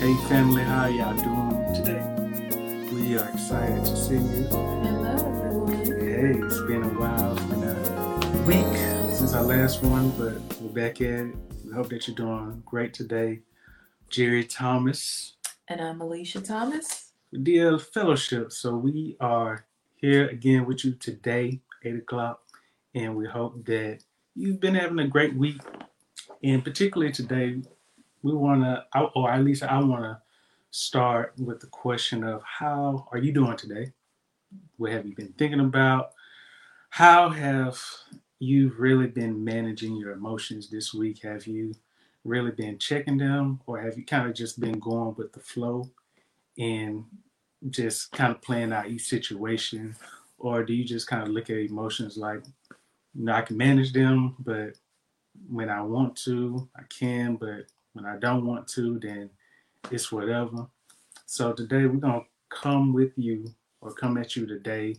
Hey family, how y'all doing today? We are excited to see you. Hello, everyone. Hey, it's been a while, it's been a week since our last one, but we're back at it. We hope that you're doing great today. Jerry Thomas, And I'm Alicia Thomas. dear fellowship. So we are here again with you today, 8 o'clock, and we hope that you've been having a great week. And particularly today, we want to, or at least I want to start with the question of how are you doing today? What have you been thinking about? How have you really been managing your emotions this week? Have you really been checking them, or have you kind of just been going with the flow and just kind of playing out each situation? Or do you just kind of look at emotions like, you know, I can manage them, but when I want to, I can, but when I don't want to, then it's whatever. So today we're going to come with you or come at you today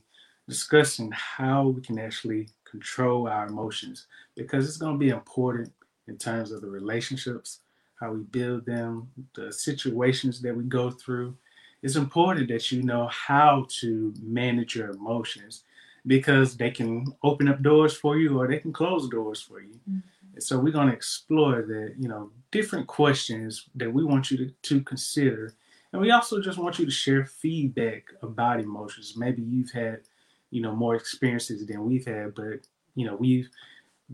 discussing how we can actually control our emotions because it's going to be important in terms of the relationships, how we build them, the situations that we go through. It's important that you know how to manage your emotions because they can open up doors for you or they can close doors for you. And so we're going to explore the, you know, different questions that we want you to, to consider. And we also just want you to share feedback about emotions. Maybe you've had, you know, more experiences than we've had, but, you know, we've,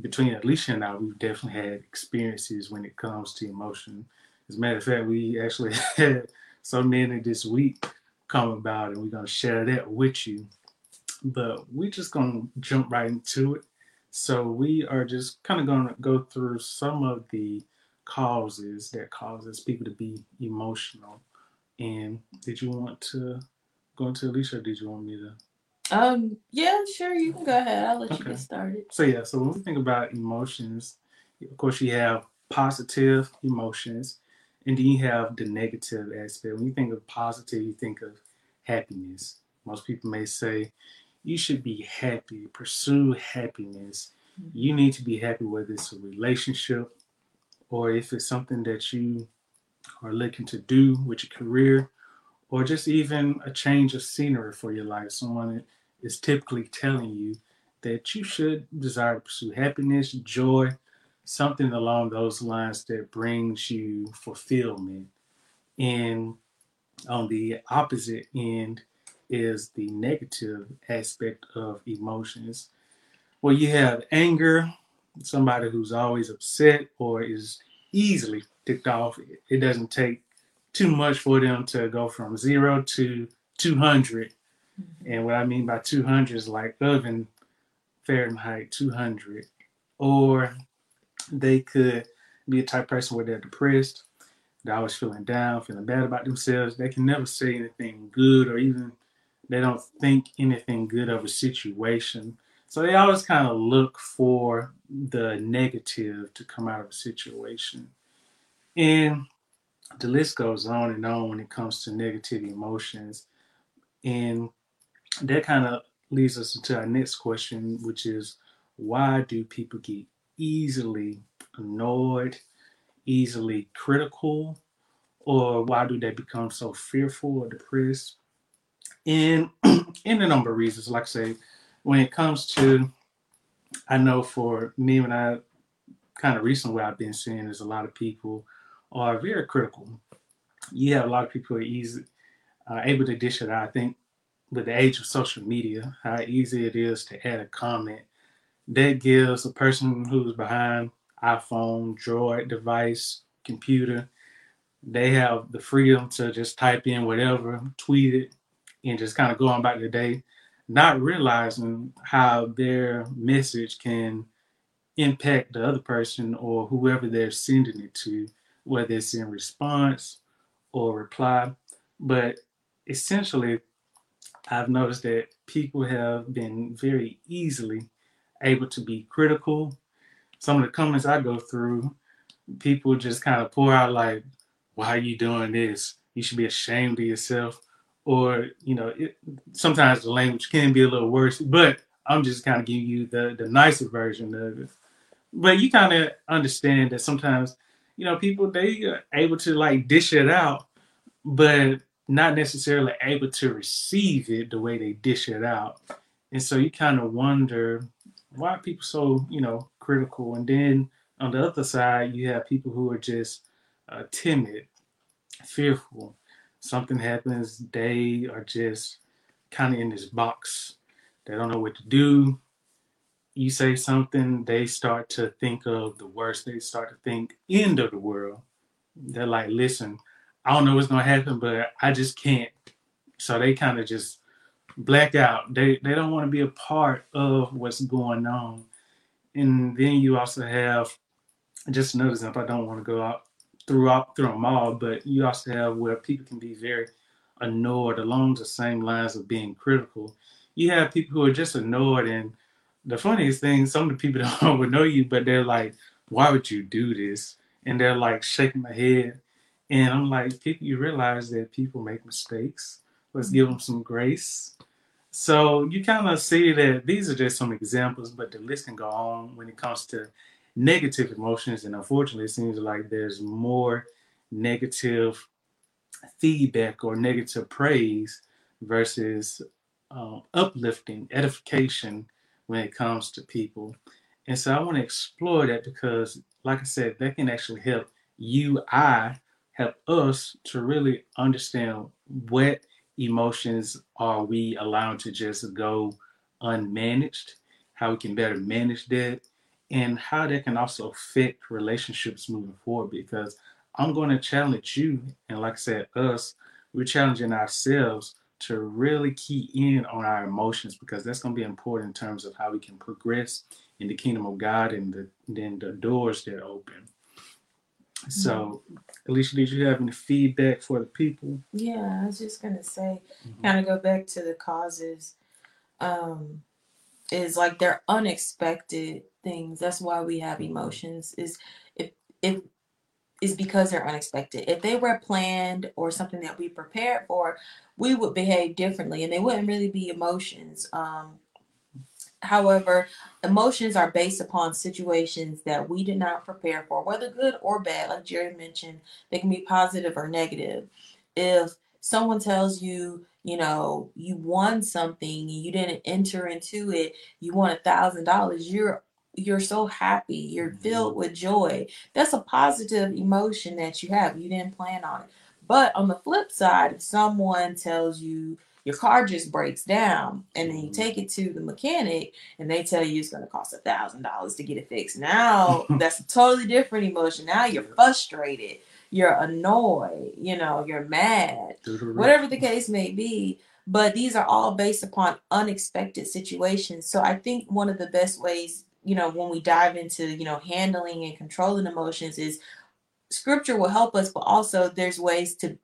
between Alicia and I, we've definitely had experiences when it comes to emotion. As a matter of fact, we actually had so many this week come about, and we're going to share that with you. But we're just going to jump right into it. So we are just kind of going to go through some of the causes that causes people to be emotional. And did you want to go into Alicia or did you want me to? Um, yeah, sure, you can go ahead. I'll let you get started. So yeah, so when we think about emotions, of course you have positive emotions and then you have the negative aspect. When you think of positive, you think of happiness. Most people may say you should be happy, pursue happiness. You need to be happy whether it's a relationship or if it's something that you are looking to do with your career or just even a change of scenery for your life. Someone is typically telling you that you should desire to pursue happiness, joy, something along those lines that brings you fulfillment. And on the opposite end is the negative aspect of emotions, where you have anger, somebody who's always upset or is easily ticked off. It doesn't take too much for them to go from zero to 200. Mm-hmm. And what I mean by 200 is like oven Fahrenheit 200. Or they could be a type of person where they're depressed, they're always feeling down, feeling bad about themselves. They can never say anything good or even they don't think anything good of a situation. So they always kind of look for the negative to come out of a situation. And the list goes on and on when it comes to negative emotions. And that kind of leads us into our next question, which is why do people get easily annoyed, easily critical, or why do they become so fearful or depressed? And in a number of reasons, like I say, when it comes to, I know for me, when I kind of recently I've been seeing is a lot of people are very critical. You have a lot of people who are easy, uh, able to dish it out. I think with the age of social media, how easy it is to add a comment that gives a person who's behind iPhone, Droid device, computer, they have the freedom to just type in whatever, tweet it, and just kind of go on about their day, not realizing how their message can impact the other person or whoever they're sending it to, whether it's in response or reply. But essentially, I've noticed that people have been very easily able to be critical. Some of the comments I go through, people just kind of pour out like, "Why are you doing this? You should be ashamed of yourself." Or you know, it, sometimes the language can be a little worse, but I'm just kind of giving you the the nicer version of it. But you kind of understand that sometimes, you know, people they are able to like dish it out, but not necessarily able to receive it the way they dish it out. And so you kind of wonder why are people so, you know, critical? And then on the other side, you have people who are just uh, timid, fearful. Something happens, they are just kind of in this box. They don't know what to do. You say something, they start to think of the worst. They start to think end of the world. They're like, listen, I don't know what's gonna happen, but I just can't. So they kind of just black out. They they don't want to be a part of what's going on. And then you also have just another example. I don't want to go out throughout through them all, but you also have where people can be very annoyed along the same lines of being critical. You have people who are just annoyed, and the funniest thing, some of the people don't know you, but they're like, "Why would you do this?" And they're like shaking my head, and I'm like, "People, you realize that people make mistakes. Let's give them some grace." So you kind of see that these are just some examples, but the list can go on when it comes to negative emotions. And unfortunately, it seems like there's more negative feedback or negative praise versus um, uplifting, edification when it comes to people. And so I want to explore that because, like I said, that can actually help you, I, help us to really understand what emotions are we allowed to just go unmanaged, how we can better manage that, and how that can also affect relationships moving forward. Because I'm going to challenge you, and like I said, us, we're challenging ourselves to really key in on our emotions because that's going to be important in terms of how we can progress in the kingdom of God and the, then the doors that open. So, Alicia, did you have any feedback for the people? Yeah, I was just gonna say, Mhm. kind of go back to the causes. Um, is like they're unexpected things. That's why we have emotions. Is if if is because they're unexpected. If they were planned or something that we prepared for, we would behave differently, and they wouldn't really be emotions. Um, However, emotions are based upon situations that we did not prepare for, whether good or bad. Like Jerry mentioned, they can be positive or negative. If someone tells you, you know, you won something and you didn't enter into it, you won a thousand dollars, you're you're so happy, you're mm-hmm. filled with joy. That's a positive emotion that you have. You didn't plan on it. But on the flip side, if someone tells you your car just breaks down and then you mm-hmm. take it to the mechanic and they tell you it's going to cost a thousand dollars to get it fixed now that's a totally different emotion now you're frustrated you're annoyed you know you're mad Do the rest. whatever the case may be but these are all based upon unexpected situations so i think one of the best ways you know when we dive into you know handling and controlling emotions is scripture will help us but also there's ways to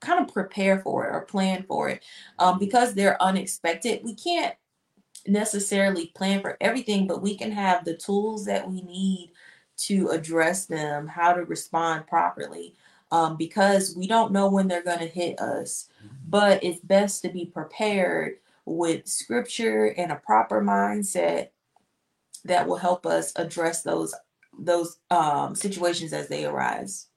kind of prepare for it or plan for it. Um, because they're unexpected we can't necessarily plan for everything but we can have the tools that we need to address them how to respond properly um, because we don't know when they're going to hit us. But it's best to be prepared with scripture and a proper mindset that will help us address those those um, situations as they arise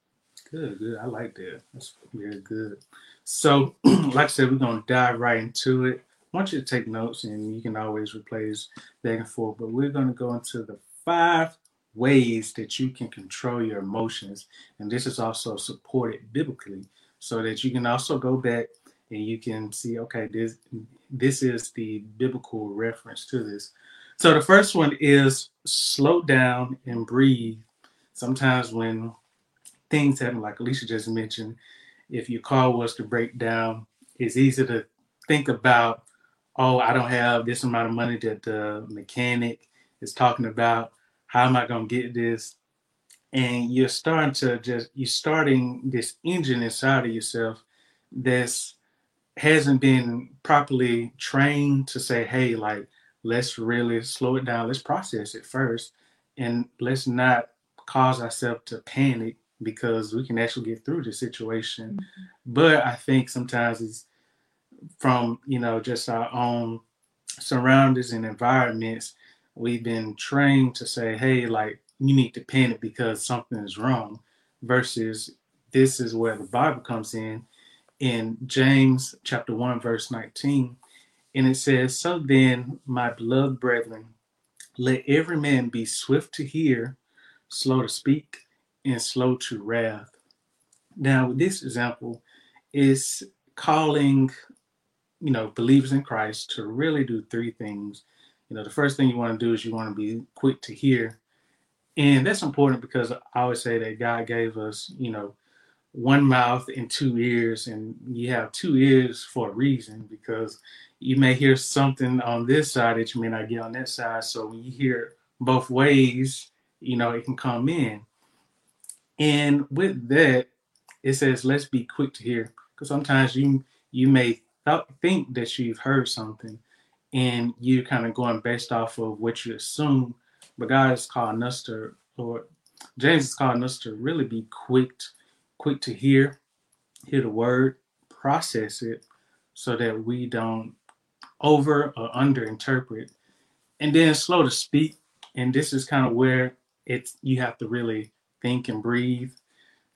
Good, good. I like that. That's very good. So, like I said, we're gonna dive right into it. I want you to take notes, and you can always replace back and forth. But we're gonna go into the five ways that you can control your emotions, and this is also supported biblically, so that you can also go back and you can see, okay, this this is the biblical reference to this. So the first one is slow down and breathe. Sometimes when things happen, like Alicia just mentioned, if your car was to break down, it's easy to think about, oh, I don't have this amount of money that the mechanic is talking about. How am I going to get this? And you're starting to just, you're starting this engine inside of yourself that's hasn't been properly trained to say, hey, like, let's really slow it down. Let's process it first. And let's not cause ourselves to panic because we can actually get through the situation. Mm-hmm. But I think sometimes it's from, you know, just our own surroundings and environments. We've been trained to say, hey, like, you need to panic because something is wrong, versus this is where the Bible comes in in James chapter 1, verse 19. And it says, So then, my beloved brethren, let every man be swift to hear, slow to speak, and slow to wrath. Now, this example is calling, you know, believers in Christ to really do three things. You know, the first thing you want to do is you want to be quick to hear. And that's important because I always say that God gave us, you know, one mouth and two ears, and you have two ears for a reason because you may hear something on this side that you may not get on that side. So when you hear both ways, you know, it can come in. And with that, it says, let's be quick to hear. Because sometimes you you may th- think that you've heard something and you're kind of going based off of what you assume. But God is calling us to, or James is calling us to really be quick, quick to hear, hear the word, process it, so that we don't over or under interpret, and then slow to speak. And this is kind of where it's you have to really think and breathe.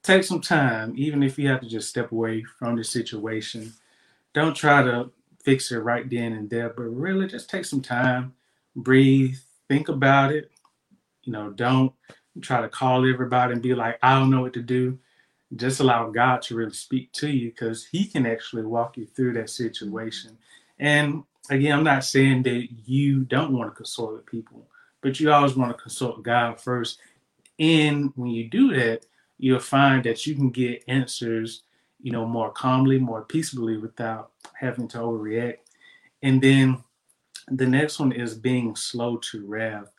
Take some time, even if you have to just step away from the situation. Don't try to fix it right then and there, but really just take some time, breathe, think about it. You know, don't try to call everybody and be like, I don't know what to do. Just allow God to really speak to you because He can actually walk you through that situation. And again, I'm not saying that you don't want to consult with people, but you always want to consult God first. And when you do that, you'll find that you can get answers, you know, more calmly, more peaceably without having to overreact. And then the next one is being slow to wrath.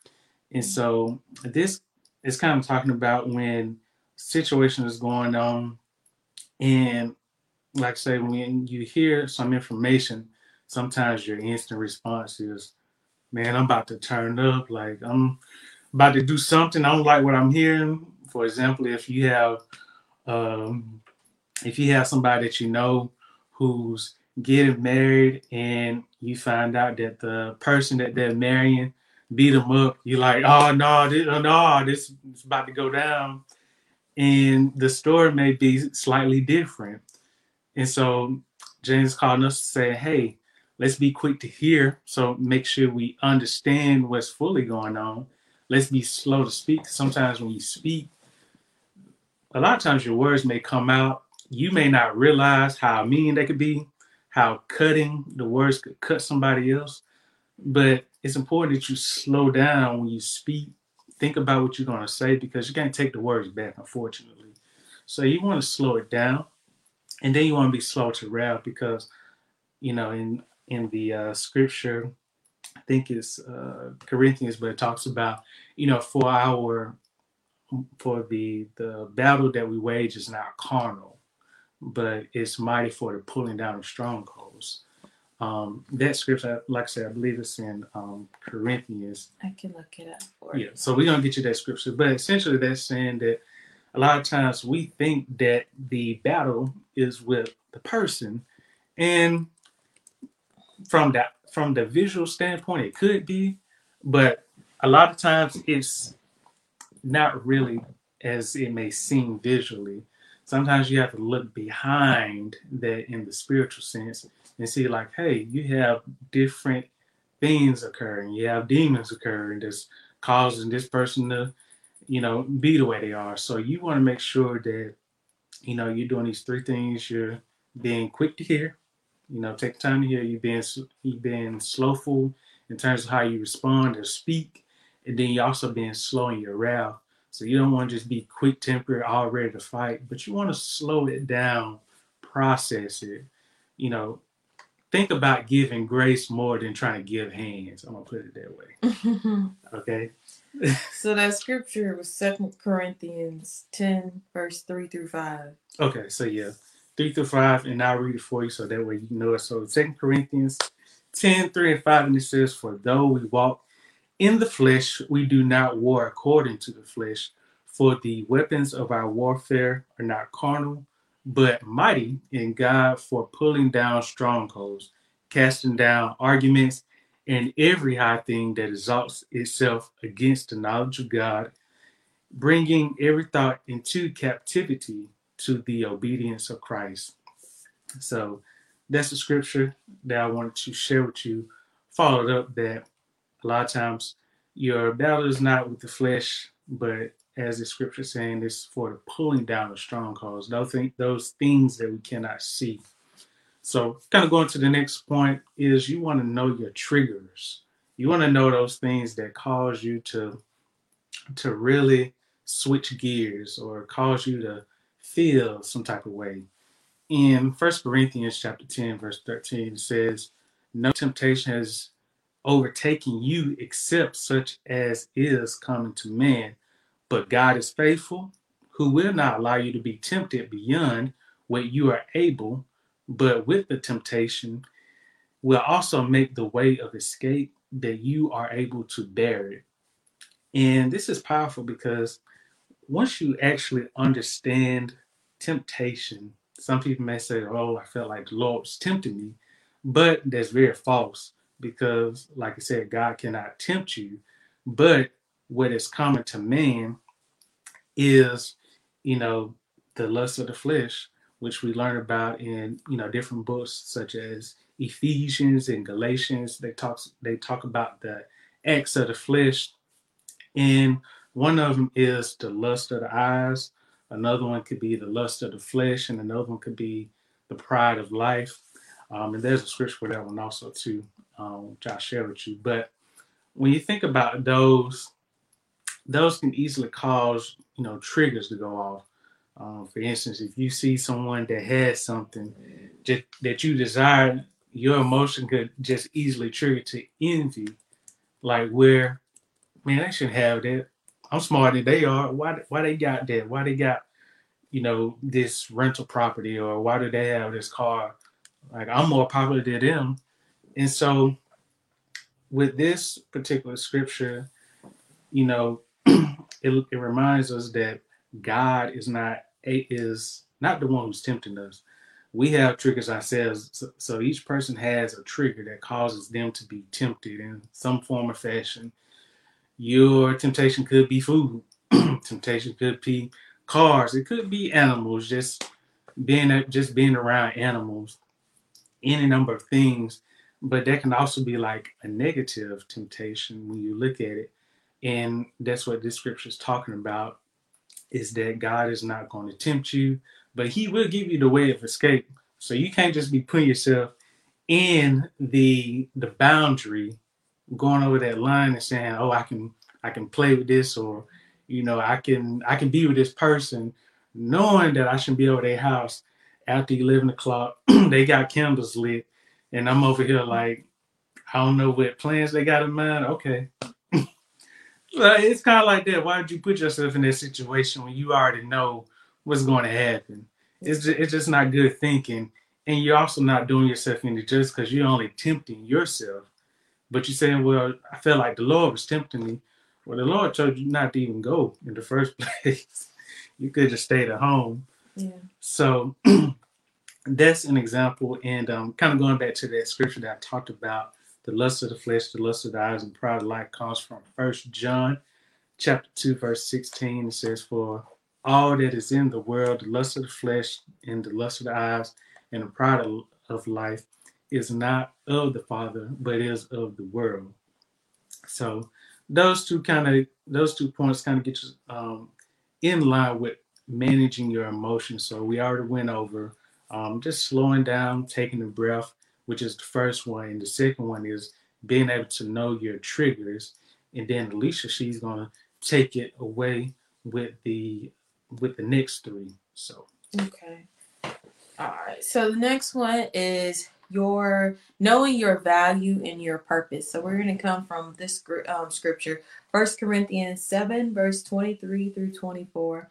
And so this is kind of talking about when situation is going on and like I say, when you hear some information sometimes your instant response is, man, I'm about to turn up. Like I'm about to do something. I don't like what I'm hearing. For example, if you have um, if you have somebody that you know who's getting married and you find out that the person that they're marrying beat them up, you're like, oh no, this, oh, no, this is about to go down. And the story may be slightly different. And so James called us to say, hey, Let's be quick to hear. So make sure we understand what's fully going on. Let's be slow to speak. Sometimes when you speak, a lot of times your words may come out. You may not realize how mean they could be, how cutting the words could cut somebody else. But it's important that you slow down when you speak. Think about what you're going to say because you can't take the words back, unfortunately. So you want to slow it down. And then you want to be slow to wrath because, you know, in in the uh, scripture. I think it's uh, Corinthians, but it talks about you know for our for the the battle that we wage is not carnal, but it's mighty for the pulling down of strongholds. Um, that scripture, like I said, I believe it's in um, Corinthians. I can look it up for Yeah, so we're gonna get you that scripture, but essentially that's saying that a lot of times we think that the battle is with the person, and from that from the visual standpoint, it could be, but a lot of times it's not really as it may seem visually. Sometimes you have to look behind that in the spiritual sense and see, like, hey, you have different things occurring. You have demons occurring that's causing this person to, you know, be the way they are. So you want to make sure that, you know, you're doing these three things. You're being quick to hear, you know, take time to hear. You've been you've been slowful in terms of how you respond or speak, and then you also been slow in your wrath. So you don't want to just be quick tempered, all ready to fight, but you want to slow it down, process it. You know, think about giving grace more than trying to give hands. I'm gonna put it that way. okay. so that scripture was Second Corinthians 10, verse 3 through 5. Okay, so yeah. 3 through 5, and I'll read it for you so that way you know it. So Second Corinthians 10, 3 and 5, and it says, For though we walk in the flesh, we do not war according to the flesh. For the weapons of our warfare are not carnal, but mighty in God for pulling down strongholds, casting down arguments, and every high thing that exalts itself against the knowledge of God, bringing every thought into captivity to the obedience of Christ. So that's the scripture that I wanted to share with you. Followed up that a lot of times your battle is not with the flesh, but as the scripture saying, it's for the pulling down of strongholds, those, those things that we cannot see. So, kind of going to the next point is you want to know your triggers. You want to know those things that cause you to to really switch gears or cause you to feel some type of way. In First Corinthians chapter 10, verse 13, it says, No temptation has overtaken you except such as is common to man. But God is faithful, who will not allow you to be tempted beyond what you are able, but with the temptation will also make the way of escape that you are able to bear it. And this is powerful because once you actually understand temptation, some people may say, Oh, I felt like the Lord was tempting me. But that's very false because, like I said, God cannot tempt you. But what is common to man is, you know, the lust of the flesh, which we learn about in you know different books such as Ephesians and Galatians. They talk they talk about the acts of the flesh, and one of them is the lust of the eyes. Another one could be the lust of the flesh, and another one could be the pride of life. Um, and there's a scripture for that one also too, um, which I'll share with you. But when you think about those, those can easily cause you know triggers to go off. Um, for instance, if you see someone that has something just, that you desire, your emotion could just easily trigger to envy, like where, man, I shouldn't have that. I'm smarter than they are. Why? Why they got that? Why they got, you know, this rental property, or why do they have this car? Like I'm more popular than them, and so with this particular scripture, you know, it, it reminds us that God is not is not the one who's tempting us. We have triggers ourselves. So, so, each person has a trigger that causes them to be tempted in some form or fashion. Your temptation could be food. temptation could be cars. It could be animals. Just being just being around animals. Any number of things. But that can also be like a negative temptation when you look at it. And that's what this scripture is talking about is that God is not going to tempt you, but He will give you the way of escape. So you can't just be putting yourself in the the boundary, going over that line and saying, "Oh, I can I can play with this," or you know, I can I can be with this person, knowing that I shouldn't be over their house after eleven o'clock. they got candles lit, and I'm over here like, I don't know what plans they got in mind. Okay, it's kind of like that. Why did you put yourself in that situation when you already know what's going to happen? It's just, it's just not good thinking, and you're also not doing yourself any justice because you're only tempting yourself. But you're saying, "Well, I felt like the Lord was tempting me." Well, the Lord told you not to even go in the first place. you could just stayed at home. Yeah. So that's an example, and um, kind of going back to that scripture that I talked about the lust of the flesh, the lust of the eyes, and pride of life comes from First John chapter 2, verse 16. It says, For all that is in the world, the lust of the flesh and the lust of the eyes and the pride of, of life is not of the Father, but is of the world. So those two kind of those two points kind of get you um, in line with managing your emotions. So we already went over um, just slowing down, taking a breath, which is the first one. And the second one is being able to know your triggers. And then Alicia, she's gonna take it away with the with the next three. So okay. All right. So the next one is your knowing your value and your purpose. So we're going to come from this um, scripture, First Corinthians seven, verse twenty-three through twenty-four,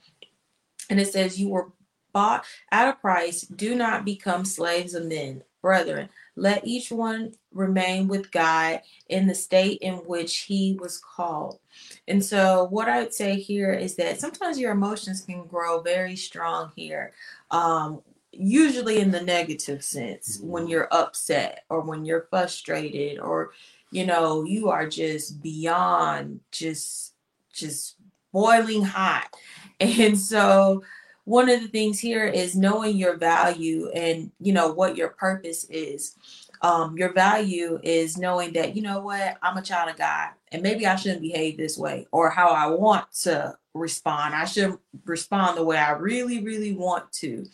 and it says, "You were bought at a price. Do not become slaves of men, brethren. Let each one remain with God in the state in which he was called. And so, what I would say here is that sometimes your emotions can grow very strong here. Um, usually in the negative sense when mm-hmm. you're upset or when you're frustrated or you know you are just beyond just just boiling hot and so one of the things here is knowing your value and you know what your purpose is um, your value is knowing that you know what i'm a child of god and maybe i shouldn't behave this way or how i want to respond. I should respond the way i really really want to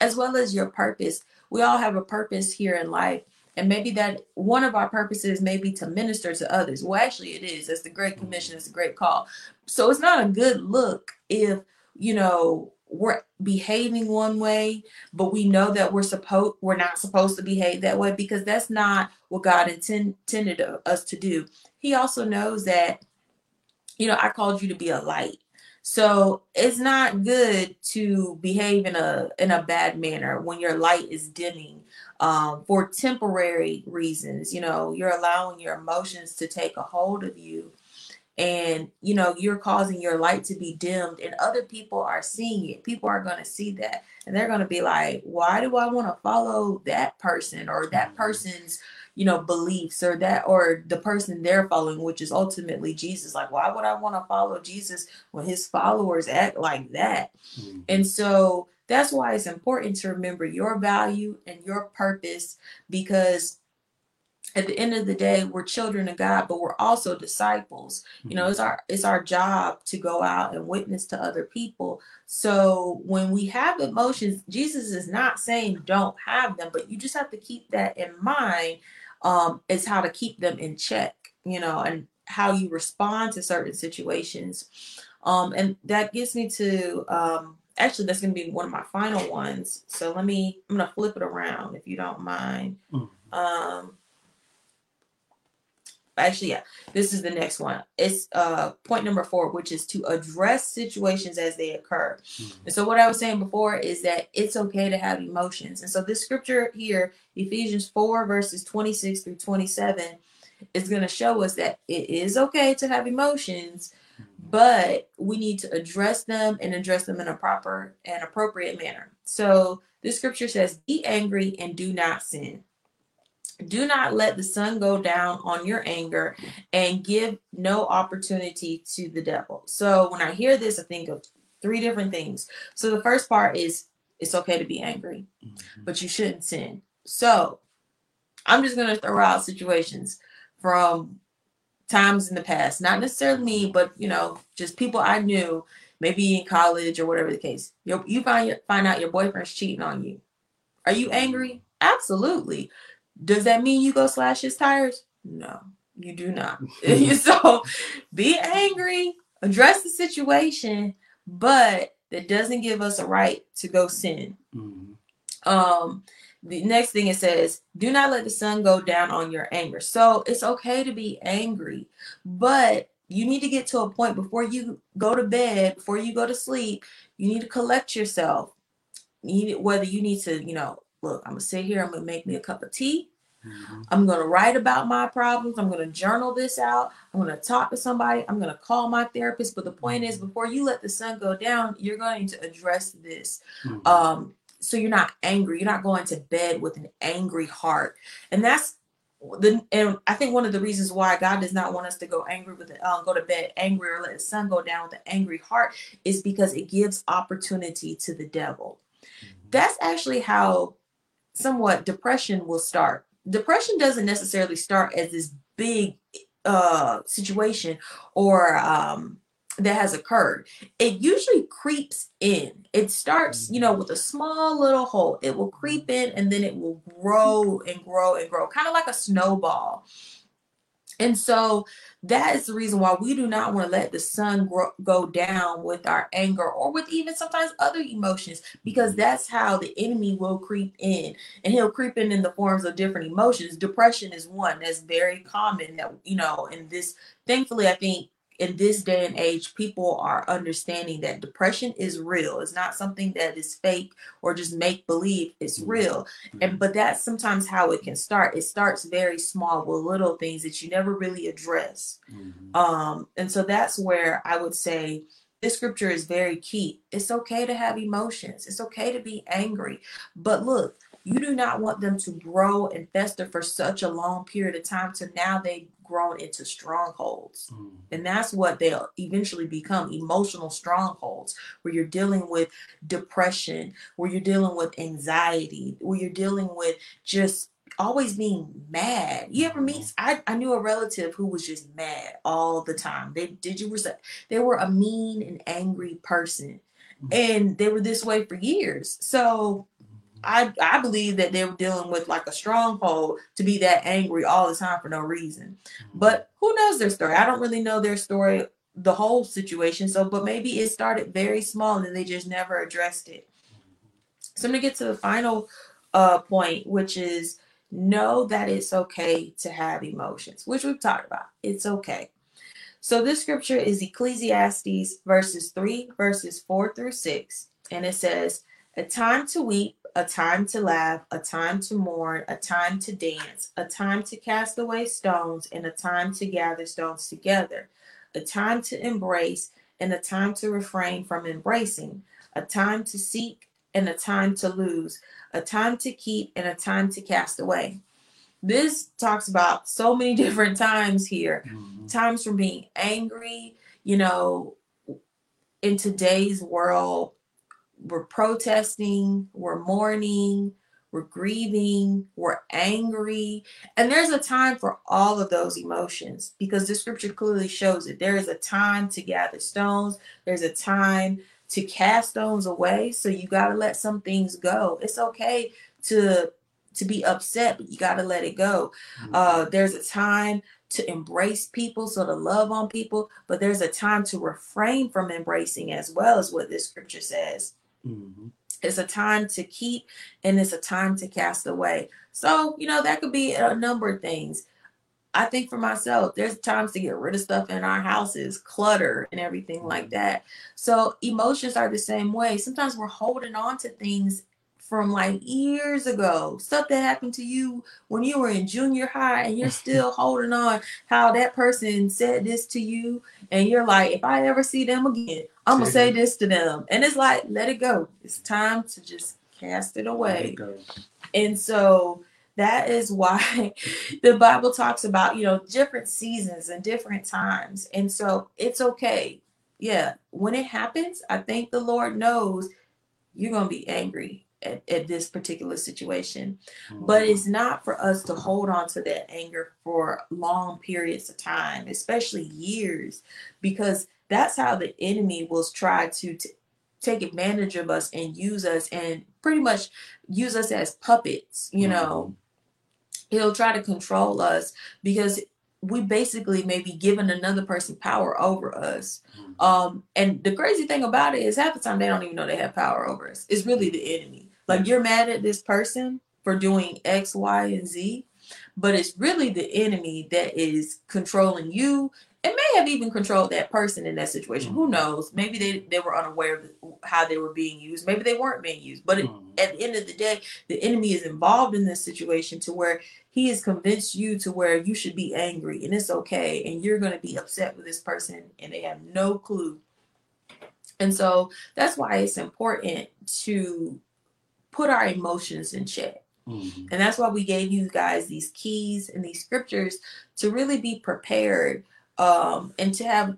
as well as your purpose. We all have a purpose here in life and maybe that one of our purposes may be to minister to others. Well actually it is. It's the great commission. It's a great call. So it's not a good look if you know we're behaving one way but we know that we're supposed we're not supposed to behave that way because that's not what god intend, intended us to do. He also knows that you know i called you to be a light. So it's not good to behave in a in a bad manner when your light is dimming um, for temporary reasons. You know you're allowing your emotions to take a hold of you and you know you're causing your light to be dimmed and other people are seeing it people are going to see that and they're going to be like why do i want to follow that person or that mm-hmm. person's you know beliefs or that or the person they're following which is ultimately jesus like why would i want to follow jesus when his followers act like that mm-hmm. and so that's why it's important to remember your value and your purpose because at the end of the day we're children of god but we're also disciples. You know mm-hmm. it's our it's our job to go out and witness to other people. So when we have emotions jesus is not saying don't have them but you just have to keep that in mind um is how to keep them in check you know and how you respond to certain situations. Um and that gets me to um actually that's going to be one of my final ones. So let me i'm going to flip it around if you don't mind. Mm-hmm. um actually yeah this is the next one. It's uh point number four which is to address situations as they occur. Mm-hmm. and so what i was saying before is that it's okay to have emotions. And so this scripture here ephesians 4 verses 26 through 27 is going to show us that it is okay to have emotions mm-hmm. but we need to address them and address them in a proper and appropriate manner. So this scripture says be angry and do not sin do not let the sun go down on your anger and give no opportunity to the devil. So when I hear this, I think of three different things. So the first part is it's okay to be angry, mm-hmm. but you shouldn't sin. So I'm just going to throw out situations from times in the past, not necessarily me, but you know, just people I knew, maybe in college or whatever the case. You you find find out your boyfriend's cheating on you. Are you angry? Absolutely. Does that mean you go slash his tires? No, you do not. so be angry, address the situation, but that doesn't give us a right to go sin. Mm-hmm. Um, the next thing it says, do not let the sun go down on your anger. So it's okay to be angry, but you need to get to a point before you go to bed, before you go to sleep, you need to collect yourself. You need, whether you need to, you know, look, I'm gonna sit here, I'm gonna make me a cup of tea. Mm-hmm. I'm gonna write about my problems. I'm gonna journal this out. I'm gonna talk to somebody. I'm gonna call my therapist. But the point is, mm-hmm. before you let the sun go down, you're going to address this. Mm-hmm. Um, so you're not angry. You're not going to bed with an angry heart, and that's the and I think one of the reasons why God does not want us to go angry with it, um, go to bed angry or let the sun go down with an angry heart is because it gives opportunity to the devil. Mm-hmm. That's actually how somewhat depression will start. Depression doesn't necessarily start as this big uh, situation or um, that has occurred. It usually creeps in. It starts, you know, with a small little hole. It will creep in and then it will grow and grow and grow, kind of like a snowball. And so that is the reason why we do not want to let the sun grow, go down with our anger or with even sometimes other emotions, because that's how the enemy will creep in. And he'll creep in in the forms of different emotions. Depression is one that's very common that, you know, in this, thankfully, I think in this day and age, people are understanding that depression is real. It's not something that is fake or just make believe. It's mm-hmm. real. And mm-hmm. but that's sometimes how it can start. It starts very small with little things that you never really address. Mm-hmm. Um, and so that's where I would say this scripture is very key. It's okay to have emotions. It's okay to be angry. But look, you do not want them to grow and fester for such a long period of time to now they've grown into strongholds. Mm. And that's what they'll eventually become emotional strongholds, where you're dealing with depression, where you're dealing with anxiety, where you're dealing with just always being mad. You ever meet? Mm-hmm. I, I knew a relative who was just mad all the time. They did you they were a mean and angry person, mm-hmm. and they were this way for years. So. I, I believe that they were dealing with like a stronghold to be that angry all the time for no reason. Mm-hmm. But who knows their story? I don't really know their story, the whole situation. So, but maybe it started very small and they just never addressed it. So I'm gonna get to the final uh, point, which is know that it's okay to have emotions, which we've talked about. It's okay. So this scripture is Ecclesiastes verses 3, verses 4 through 6. And it says, A time to weep, a time to laugh, a time to mourn, a time to dance, a time to cast away stones, and a time to gather stones together, a time to embrace, and a time to refrain from embracing, a time to seek, and a time to lose, a time to keep, and a time to cast away. This talks about so many different times here mm-hmm. times from being angry, you know, in today's world, we're protesting, we're mourning, we're grieving, we're angry. And there's a time for all of those emotions because the scripture clearly shows it. There is a time to gather stones, there's a time to cast stones away. So you got to let some things go. It's okay to to be upset, but you got to let it go. Mm-hmm. Uh, there's a time to embrace people, so to love on people, but there's a time to refrain from embracing as well as what this scripture says. Mm-hmm. It's a time to keep and it's a time to cast away. So, you know, that could be a number of things. I think for myself, there's times to get rid of stuff in our houses, clutter and everything like mm-hmm. that. So emotions are the same way. Sometimes we're holding on to things from like years ago, stuff that happened to you when you were in junior high, and you're still holding on how that person said this to you, and you're like, if I ever see them again, I'm gonna say this to them, and it's like, let it go. It's time to just cast it away. It and so that is why the Bible talks about, you know, different seasons and different times. And so it's okay. Yeah. When it happens, I think the Lord knows you're going to be angry at, at, this particular situation. Mm-hmm. But it's not for us to hold on to that anger for long periods of time, especially years, because that's how the enemy will try to t- take advantage of us and use us and pretty much use us as puppets, you mm-hmm. know he'll try to control us because we basically may be giving another person power over us. Mm-hmm. Um, and the crazy thing about it is half the time they don't even know they have power over us. It's really the enemy. Like you're mad at this person for doing X, Y, and Z, but it's really the enemy that is controlling you It may have even controlled that person in that situation. Mm-hmm. Who knows? Maybe they, they were unaware of how they were being used. Maybe they weren't being used. But mm-hmm. at the end of the day, the enemy is involved in this situation to where he has convinced you to where you should be angry and it's okay. And you're going to be upset with this person and they have no clue. And so that's why it's important to put our emotions in check. Mm-hmm. And that's why we gave you guys these keys and these scriptures to really be prepared um, and to have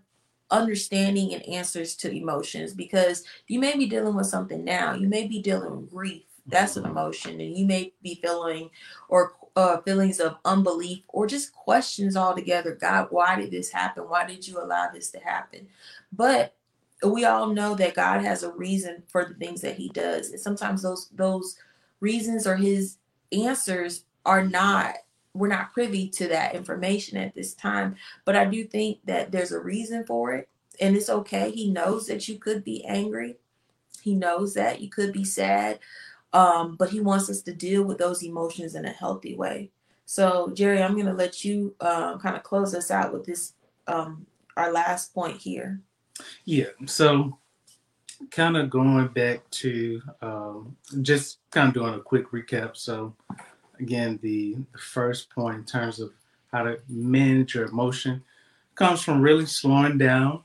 understanding and answers to emotions because you may be dealing with something now. You may be dealing with grief. That's an emotion, and you may be feeling or uh, feelings of unbelief or just questions altogether. God, why did this happen? Why did you allow this to happen? But we all know that God has a reason for the things that He does, and sometimes those those reasons or His answers are not we're not privy to that information at this time. But I do think that there's a reason for it. And it's okay. He knows that you could be angry. He knows that you could be sad. Um, but he wants us to deal with those emotions in a healthy way. So, Jerry, I'm going to let you uh, kind of close us out with this, um, our last point here. Yeah. So, kind of going back to um, just kind of doing a quick recap. So, again, the, the first point in terms of how to manage your emotion comes from really slowing down,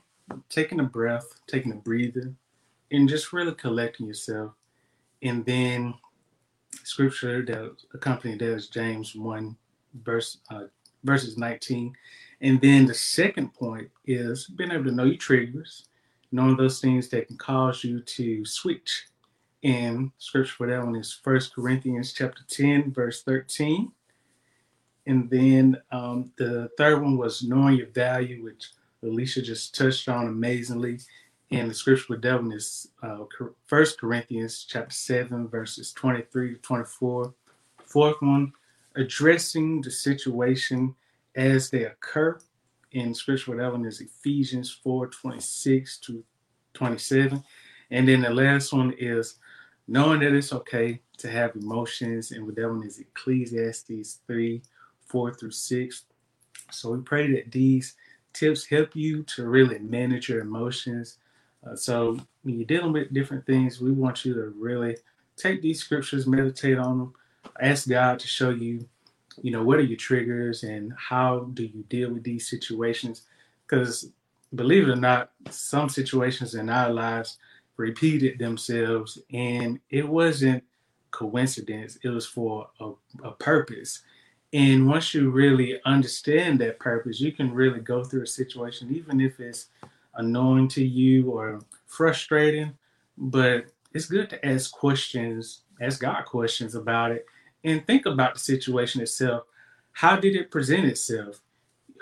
taking a breath, taking a breather, and just really collecting yourself. And then scripture that accompanied that is James 1, verse uh, verses 19. And then the second point is being able to know your triggers, knowing those things that can cause you to switch. And scripture for that one is First Corinthians chapter 10, verse 13. And then um, the third one was knowing your value, which Alicia just touched on amazingly. And the scripture for that one is uh, First Corinthians chapter 7, verses 23 to 24. Fourth one, addressing the situation as they occur. In scripture for that one is Ephesians 4, 26 to 27. And then the last one is knowing that it's okay to have emotions. And with that one is Ecclesiastes 3, 4 through 6. So we pray that these tips help you to really manage your emotions. Uh, so when you're dealing with different things, we want you to really take these scriptures, meditate on them, ask God to show you, you know, what are your triggers and how do you deal with these situations? Because believe it or not, some situations in our lives repeated themselves and it wasn't coincidence, it was for a, a purpose. And once you really understand that purpose, you can really go through a situation, even if it's annoying to you or frustrating. But it's good to ask questions, ask God questions about it, and think about the situation itself. How did it present itself?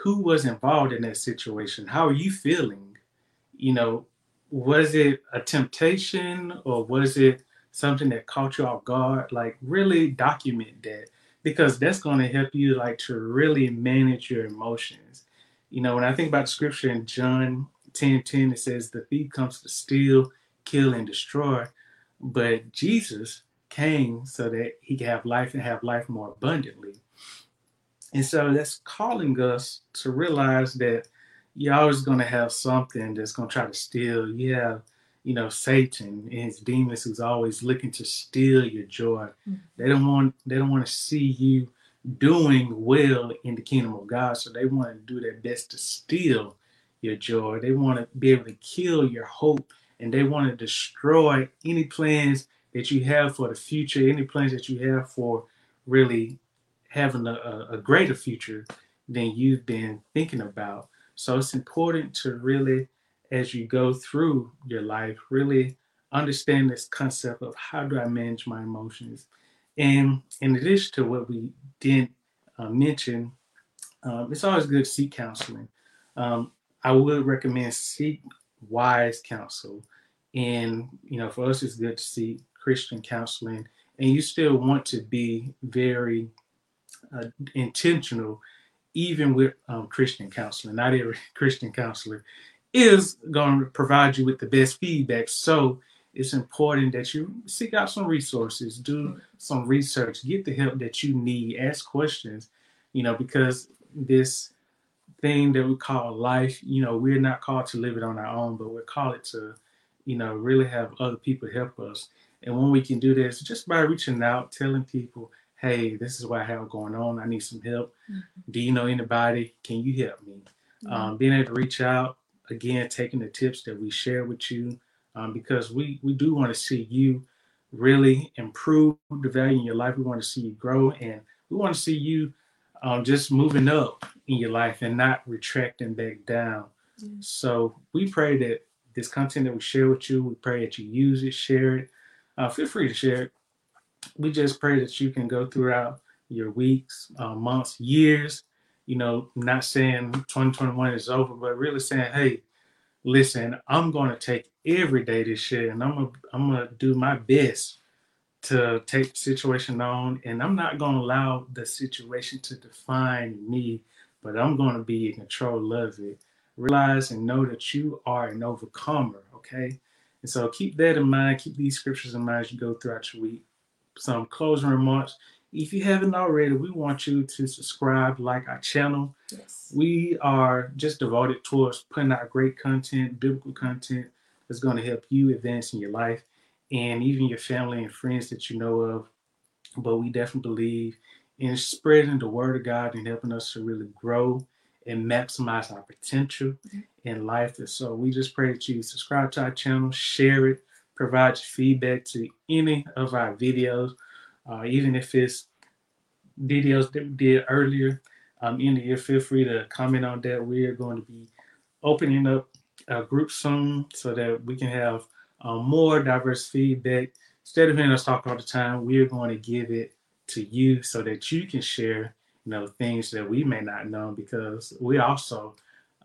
Who was involved in that situation? How are you feeling? You know, was it a temptation or was it something that caught you off guard? Like, really document that because that's going to help you like to really manage your emotions. You know, when I think about scripture in John 10 10, it says, The thief comes to steal, kill, and destroy. But Jesus came so that he could have life and have life more abundantly. And so that's calling us to realize that you're always going to have something that's going to try to steal. You have you know, Satan and his demons who's always looking to steal your joy. Mm-hmm. They don't want they don't want to see you doing well in the kingdom of God. So they want to do their best to steal your joy. They want to be able to kill your hope and they want to destroy any plans that you have for the future, any plans that you have for really having a, a greater future than you've been thinking about. So it's important to really as you go through your life, really understand this concept of how do I manage my emotions. And in addition to what we did uh, mention, um, it's always good to seek counseling. Um, I would recommend seek wise counsel. And, you know, for us, it's good to seek Christian counseling. And you still want to be very uh, intentional, even with um, Christian counseling. Not every Christian counselor is going to provide you with the best feedback. So it's important that you seek out some resources, do some research, get the help that you need, ask questions, you know, because this thing that we call life, you know, we're not called to live it on our own, but we're called to, you know, really have other people help us. And when we can do this, just by reaching out, telling people, hey, this is what I have going on. I need some help. Mm-hmm. Do you know anybody? Can you help me? Mm-hmm. Um, being able to reach out, again taking the tips that we share with you um, because we we do want to see you really improve the value in your life. We want to see you grow and we want to see you um, just moving up in your life and not retracting back down. Mm. So we pray that this content that we share with you, we pray that you use it, share it. Uh, feel free to share it. We just pray that you can go throughout your weeks, uh, months, years, you know, not saying 2021 is over, but really saying, hey, listen, I'm going to take every day this year and I'm going to I'm going to do my best to take the situation on and I'm not going to allow the situation to define me, but I'm going to be in control of it. Realize and know that you are an overcomer, okay? And so keep that in mind, keep these scriptures in mind as you go throughout your week. Some closing remarks if you haven't already, we want you to subscribe, like our channel. Yes. We are just devoted towards putting out great content, biblical content that's going to help you advance in your life and even your family and friends that you know of. But we definitely believe in spreading the word of God and helping us to really grow and maximize our potential mm-hmm. In life. And so we just pray that you subscribe to our channel, share it, provide feedback to any of our videos uh, even if it's videos that we did earlier um, in the year, feel free to comment on that. We are going to be opening up a group soon so that we can have um, more diverse feedback. Instead of hearing us talk all the time, we are going to give it to you so that you can share, you know, things that we may not know because we also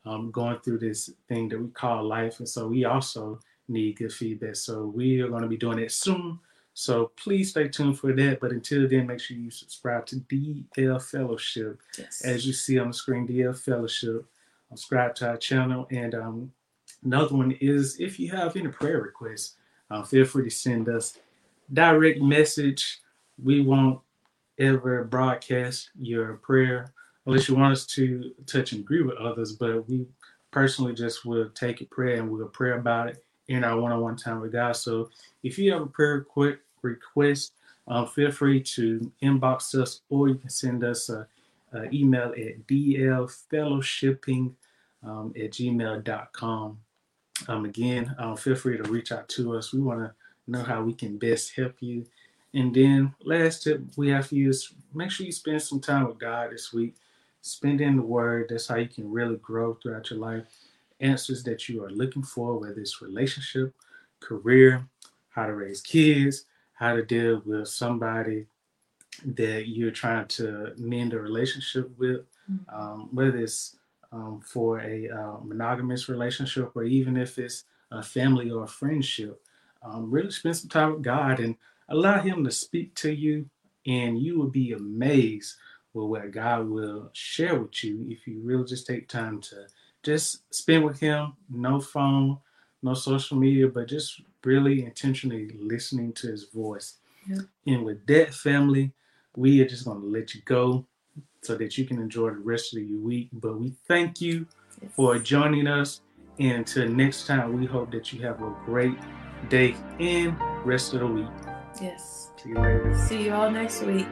um, going through this thing that we call life, and so we also need good feedback. So we are going to be doing it soon. So please stay tuned for that. But until then, make sure you subscribe to DL Fellowship. Yes. As you see on the screen, DL Fellowship. Subscribe to our channel. And um, another one is if you have any prayer requests, uh, feel free to send us direct message. We won't ever broadcast your prayer unless you want us to touch and agree with others. But we personally just will take a prayer and we'll pray about it in our one-on-one time with God. So if you have a prayer quick request, um, feel free to inbox us or you can send us a, a email at dlfellowshipping um, at gmail.com. Um, again, um, feel free to reach out to us. We want to know how we can best help you. And then last tip we have for you is make sure you spend some time with God this week. Spend in the Word. That's how you can really grow throughout your life. Answers that you are looking for, whether it's relationship, career, how to raise kids, how to deal with somebody that you're trying to mend a relationship with, Mm-hmm. um, whether it's um, for a uh, monogamous relationship or even if it's a family or a friendship. Um, really spend some time with God and allow Him to speak to you, and you will be amazed with what God will share with you if you really just take time to just spend with Him. No phone, no social media, but just really intentionally listening to His voice. Yeah. And with that, family, we are just going to let you go so that you can enjoy the rest of your week. But we thank you Yes. for joining us. And until next time, we hope that you have a great day and rest of the week. Yes. See you later. See you all next week.